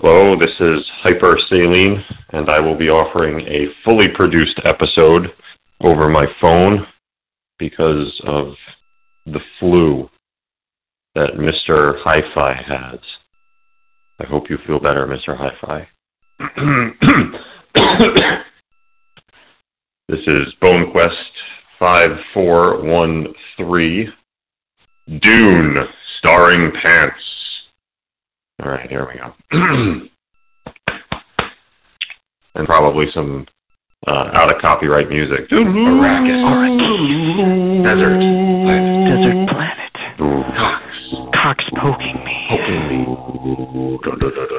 Hello, this is Hyper Saline, and I will be offering a fully produced episode over my phone because of the flu that Mr. Hi-Fi has. I hope you feel better, Mr. Hi-Fi. this is Bone Quest 5413 Dune, starring Pants. All right, here we go. and probably some uh, out of copyright music. Arrakis. Desert. Desert planet. Cox. Cock's poking me. Poking me. Dun, dun, dun, dun,